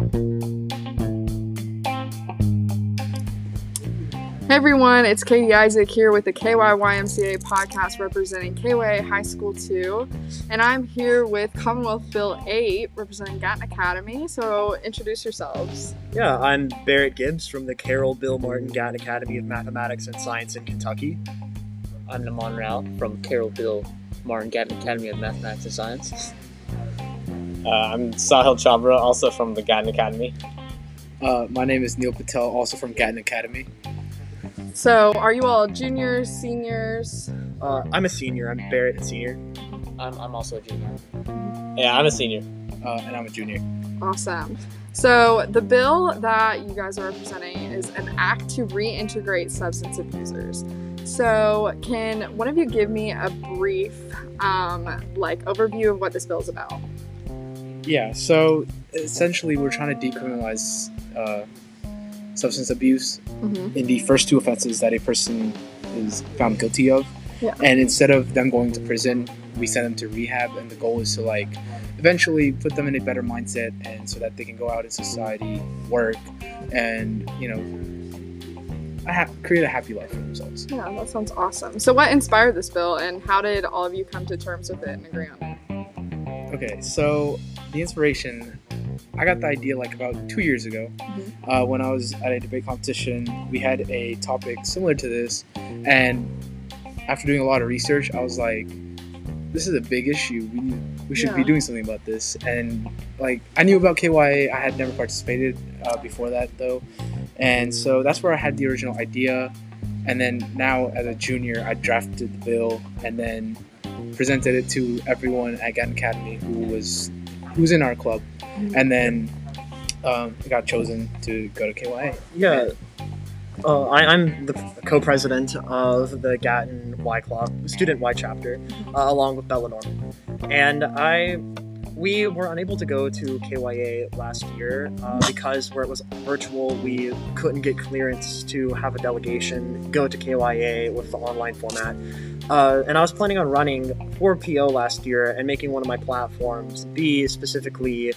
Hey everyone, it's Katie Isaac here with the KYYMCA podcast representing KYA High School 2. And I'm here with Commonwealth Bill 8 representing Gatton Academy. So introduce yourselves. Yeah, I'm Barrett Gibbs from the Carol Bill Martin Gatton Academy of Mathematics and Science in Kentucky. I'm Naman Rao from Carol Bill Martin Gatton Academy of Mathematics and Science. Uh, I'm Sahil Chhabra, also from the Gatton Academy. Uh, my name is Neel Patel, also from Gatton Academy. So, are you all juniors, seniors? Uh, I'm a senior. I'm Barrett, a senior. I'm, I'm also a junior. Yeah, I'm a senior. Uh, and I'm a junior. Awesome. So, the bill that you guys are representing is an act to reintegrate substance abusers. So, can one of you give me a brief, um, like, overview of what this bill is about? Yeah, so essentially, we're trying to decriminalize uh, substance abuse Mm-hmm. in the first two offenses that a person is found guilty of. Yeah. And instead of them going to prison, we send them to rehab, and the goal is to like eventually put them in a better mindset, and so that they can go out in society, work, and you know, a hap- create a happy life for themselves. Yeah, that sounds awesome. So, what inspired this bill, and how did all of you come to terms with it and agree on it? Okay, so the inspiration, I got the idea like about two years ago Mhm. uh, when I was at a debate competition. We had a topic similar to this, and after doing a lot of research, I was like, this is a big issue. We, we should be doing something about this. And like, I knew about KYA, I had never participated uh, before that though. And so that's where I had the original idea. And then now, as a junior, I drafted the bill and then presented it to everyone at Gatton Academy who was who was in our club, and then um, I got chosen to go to KYA. Yeah. Uh, I, I'm the co-president of the Gatton Y Club, student Y chapter, uh, along with Bella Norman. And I, we were unable to go to KYA last year uh, because where it was virtual, we couldn't get clearance to have a delegation go to KYA with the online format. Uh, and I was planning on running for PO last year and making one of my platforms be specifically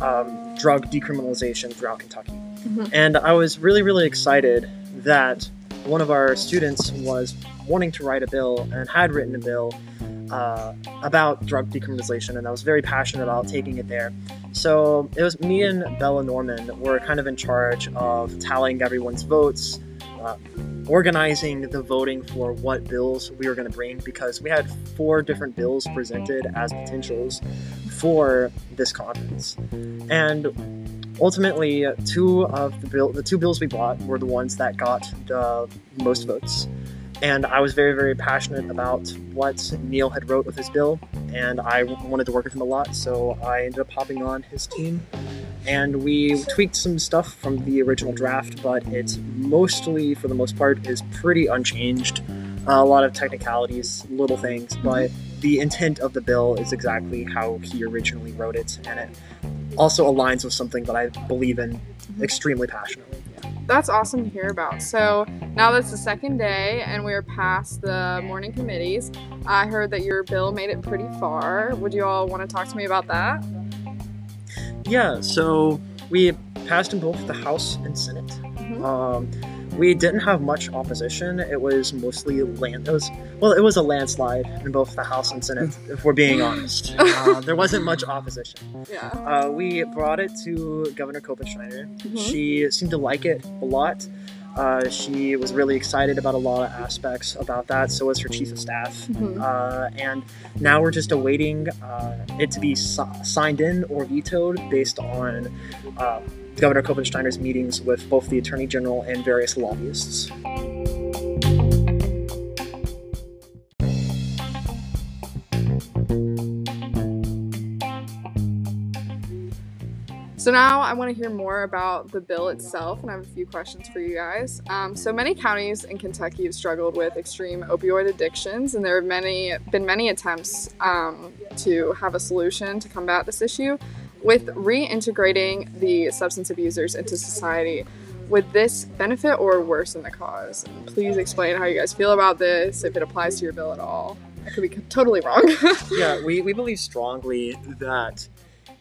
um, drug decriminalization throughout Kentucky. Mhm. And I was really, really excited that one of our students was wanting to write a bill and had written a bill uh, about drug decriminalization, and I was very passionate about taking it there. So it was me and Bella Norman were kind of in charge of tallying everyone's votes, uh, organizing the voting for what bills we were going to bring because we had four different bills presented as potentials for this conference, and ultimately two of the bill the two bills we brought were the ones that got the most votes and i was very very passionate about what neel had wrote with his bill and i wanted to work with him a lot so i ended up hopping on his team. And we tweaked some stuff from the original draft but it's mostly for the most part is pretty unchanged. A lot of technicalities little things mhm. but the intent of the bill is exactly how he originally wrote it and it also aligns with something that I believe in mm-hmm. extremely passionately. That's awesome to hear about. So now that's the second day, and we're past the morning committees. I heard that your bill made it pretty far. Would you all want to talk to me about that? Yeah, so we passed in both the House and Senate. Mhm. Um, we didn't have much opposition. It was mostly land. It was well, it was a landslide in both the House and Senate. if we're being honest, uh, there wasn't much opposition. Yeah. Uh, we brought it to Governor Kopenschneider. Mhm. She seemed to like it a lot. Uh, she was really excited about a lot of aspects about that. So was her chief of staff. Mhm. Uh, and now we're just awaiting uh, it to be si- signed in or vetoed based on uh, Governor Kopensteiner's meetings with both the Attorney General and various lobbyists. So now I want to hear more about the bill itself, and I have a few questions for you guys. Um, so many counties in Kentucky have struggled with extreme opioid addictions, and there have many been many attempts um, to have a solution to combat this issue. With reintegrating the substance abusers into society, would this benefit or worsen the cause? And please explain how you guys feel about this, if it applies to your bill at all. I could be totally wrong. yeah, we, we believe strongly that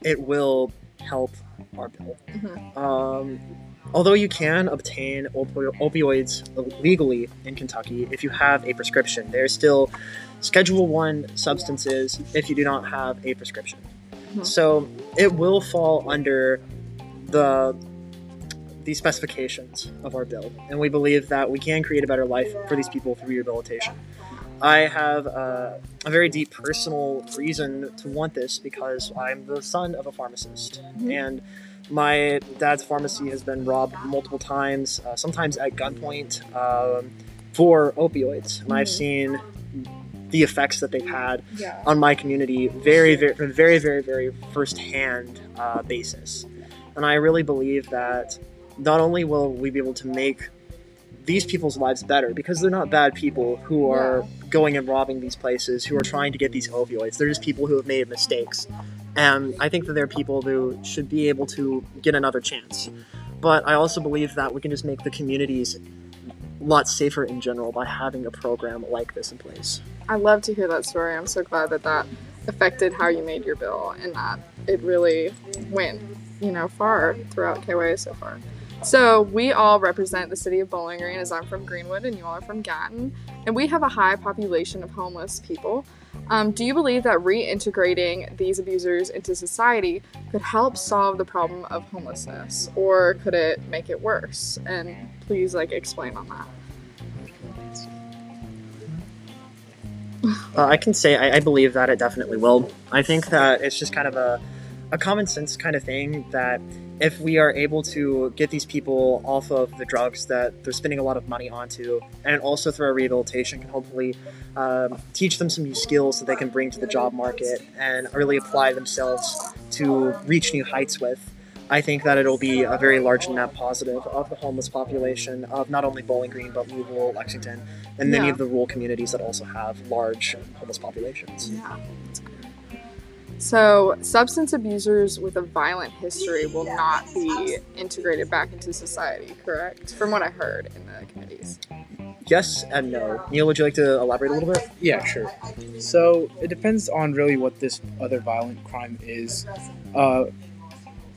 it will help our bill. Mhm. Um, although you can obtain opi- opioids legally in Kentucky if you have a prescription, there's still Schedule One substances if you do not have a prescription. Mhm. So it will fall under the the specifications of our bill, and we believe that we can create a better life for these people through rehabilitation. I have uh, a very deep personal reason to want this because I'm the son of a pharmacist, Mhm. and my dad's pharmacy has been robbed multiple times, uh, sometimes at gunpoint, um, for opioids, and I've Mhm. seen the effects that they've had Yeah. on my community very, very, very, very, very first-hand uh, basis. And I really believe that not only will we be able to make these people's lives better because they're not bad people who are going and robbing these places who are trying to get these opioids. They're just people who have made mistakes. And I think that they're people who should be able to get another chance. But I also believe that we can just make the communities a lot safer in general by having a program like this in place. I love to hear that story. I'm so glad that that affected how you made your bill and that it really went, you know, far throughout KYA so far. So we all represent the city of Bowling Green as I'm from Greenwood and you all are from Gatton, and we have a high population of homeless people. Um, do you believe that reintegrating these abusers into society could help solve the problem of homelessness, or could it make it worse? And please, like, explain on that. Uh, I can say I, I believe that it definitely will. I think that it's just kind of a, a common sense kind of thing that if we are able to get these people off of the drugs that they're spending a lot of money onto, and also through our rehabilitation, can hopefully um, teach them some new skills that they can bring to the job market and really apply themselves to reach new heights with. I think that it'll be a very large net positive of the homeless population of not only Bowling Green but Louisville, Lexington, and many Yeah. of the rural communities that also have large homeless populations. Yeah. That's great. So, substance abusers with a violent history will not be integrated back into society, correct? From what I heard in the committees. Yes and no. Neel, would you like to elaborate a little bit? Yeah, sure. So it depends on really what this other violent crime is. Uh,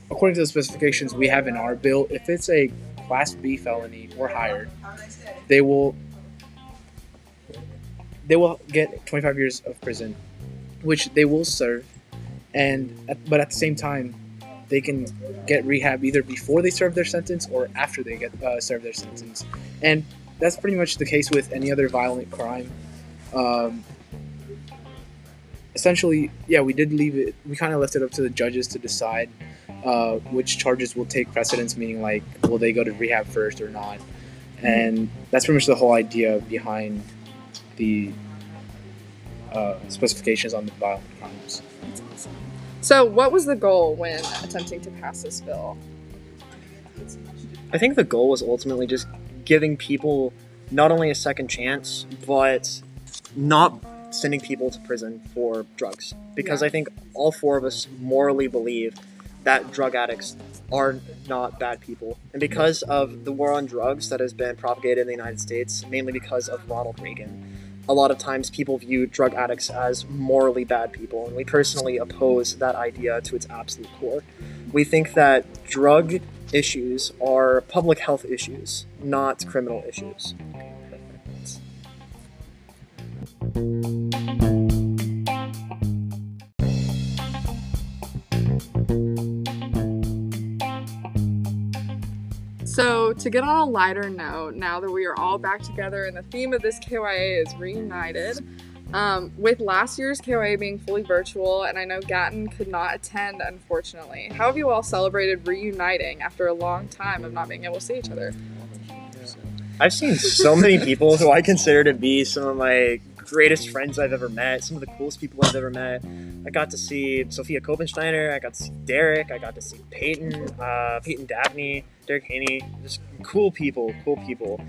according to the specifications we have in our bill, if it's a Class B felony or higher, they will they will get 25 years of prison, which they will serve, and at, but at the same time, they can get rehab either before they serve their sentence or after they get uh, serve their sentence, and that's pretty much the case with any other violent crime. Um, essentially, yeah, we did leave it. We kind of left it up to the judges to decide uh, which charges will take precedence, meaning like will they go to rehab first or not, and that's pretty much the whole idea behind the uh, specifications on the violent crimes. That's awesome. So, what was the goal when attempting to pass this bill? I think the goal was ultimately just giving people not only a second chance, but not sending people to prison for drugs. Because Yeah. I think all four of us morally believe that drug addicts are not bad people. And because of the war on drugs that has been propagated in the United States, mainly because of Ronald Reagan, a lot of times people view drug addicts as morally bad people. And we personally oppose that idea to its absolute core. We think that drug issues are public health issues, not criminal issues. So, to get on a lighter note, now that we are all back together and the theme of this KYA is reunited, um, with last year's KYA being fully virtual, and I know Gatton could not attend, unfortunately. How have you all celebrated reuniting after a long time of not being able to see each other? I've seen so many people who I consider to be some of my greatest friends I've ever met, some of the coolest people I've ever met. I got to see Sophia Kopensteiner, I got to see Derek, I got to see Peyton, uh, Peyton Dabney, Derek Haney, just cool people, cool people.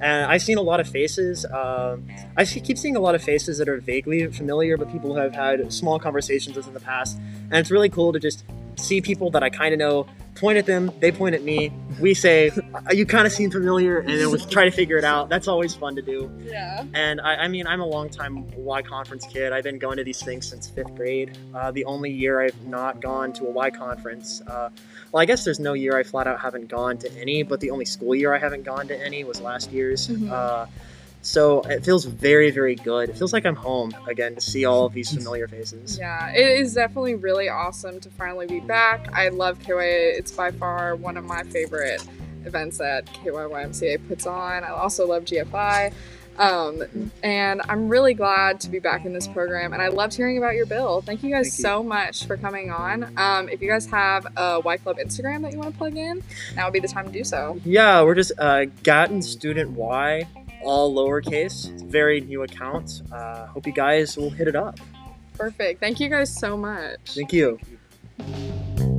And I've seen a lot of faces. Um, I keep seeing a lot of faces that are vaguely familiar, but people who I've had small conversations with in the past. And it's really cool to just see people that I kind of know point at them, they point at me. We say, "Uh, "You kind of seem familiar," and then we try to figure it out. That's always fun to do. Yeah. And I, I mean, I'm a longtime Y conference kid. I've been going to these things since fifth grade. Uh, the only year I've not gone to a Y conference, uh, well, I guess there's no year I flat out haven't gone to any, but the only school year I haven't gone to any was last year's. Mhm. Uh, so it feels very, very good. It feels like I'm home again to see all of these familiar faces. Yeah, it is definitely really awesome to finally be back. I love KYA. It's by far one of my favorite events that KYYMCA puts on. I also love GFI. Um, and I'm really glad to be back in this program. And I loved hearing about your bill. Thank you guys Thank you. so much for coming on. Um, if you guys have a Y Club Instagram that you want to plug in, now would be the time to do so. Yeah, we're just uh, Gatton Student Y, all lowercase. It's a very new account. Uh, hope you guys will hit it up. Perfect. Thank you guys so much. Thank you. Thank you.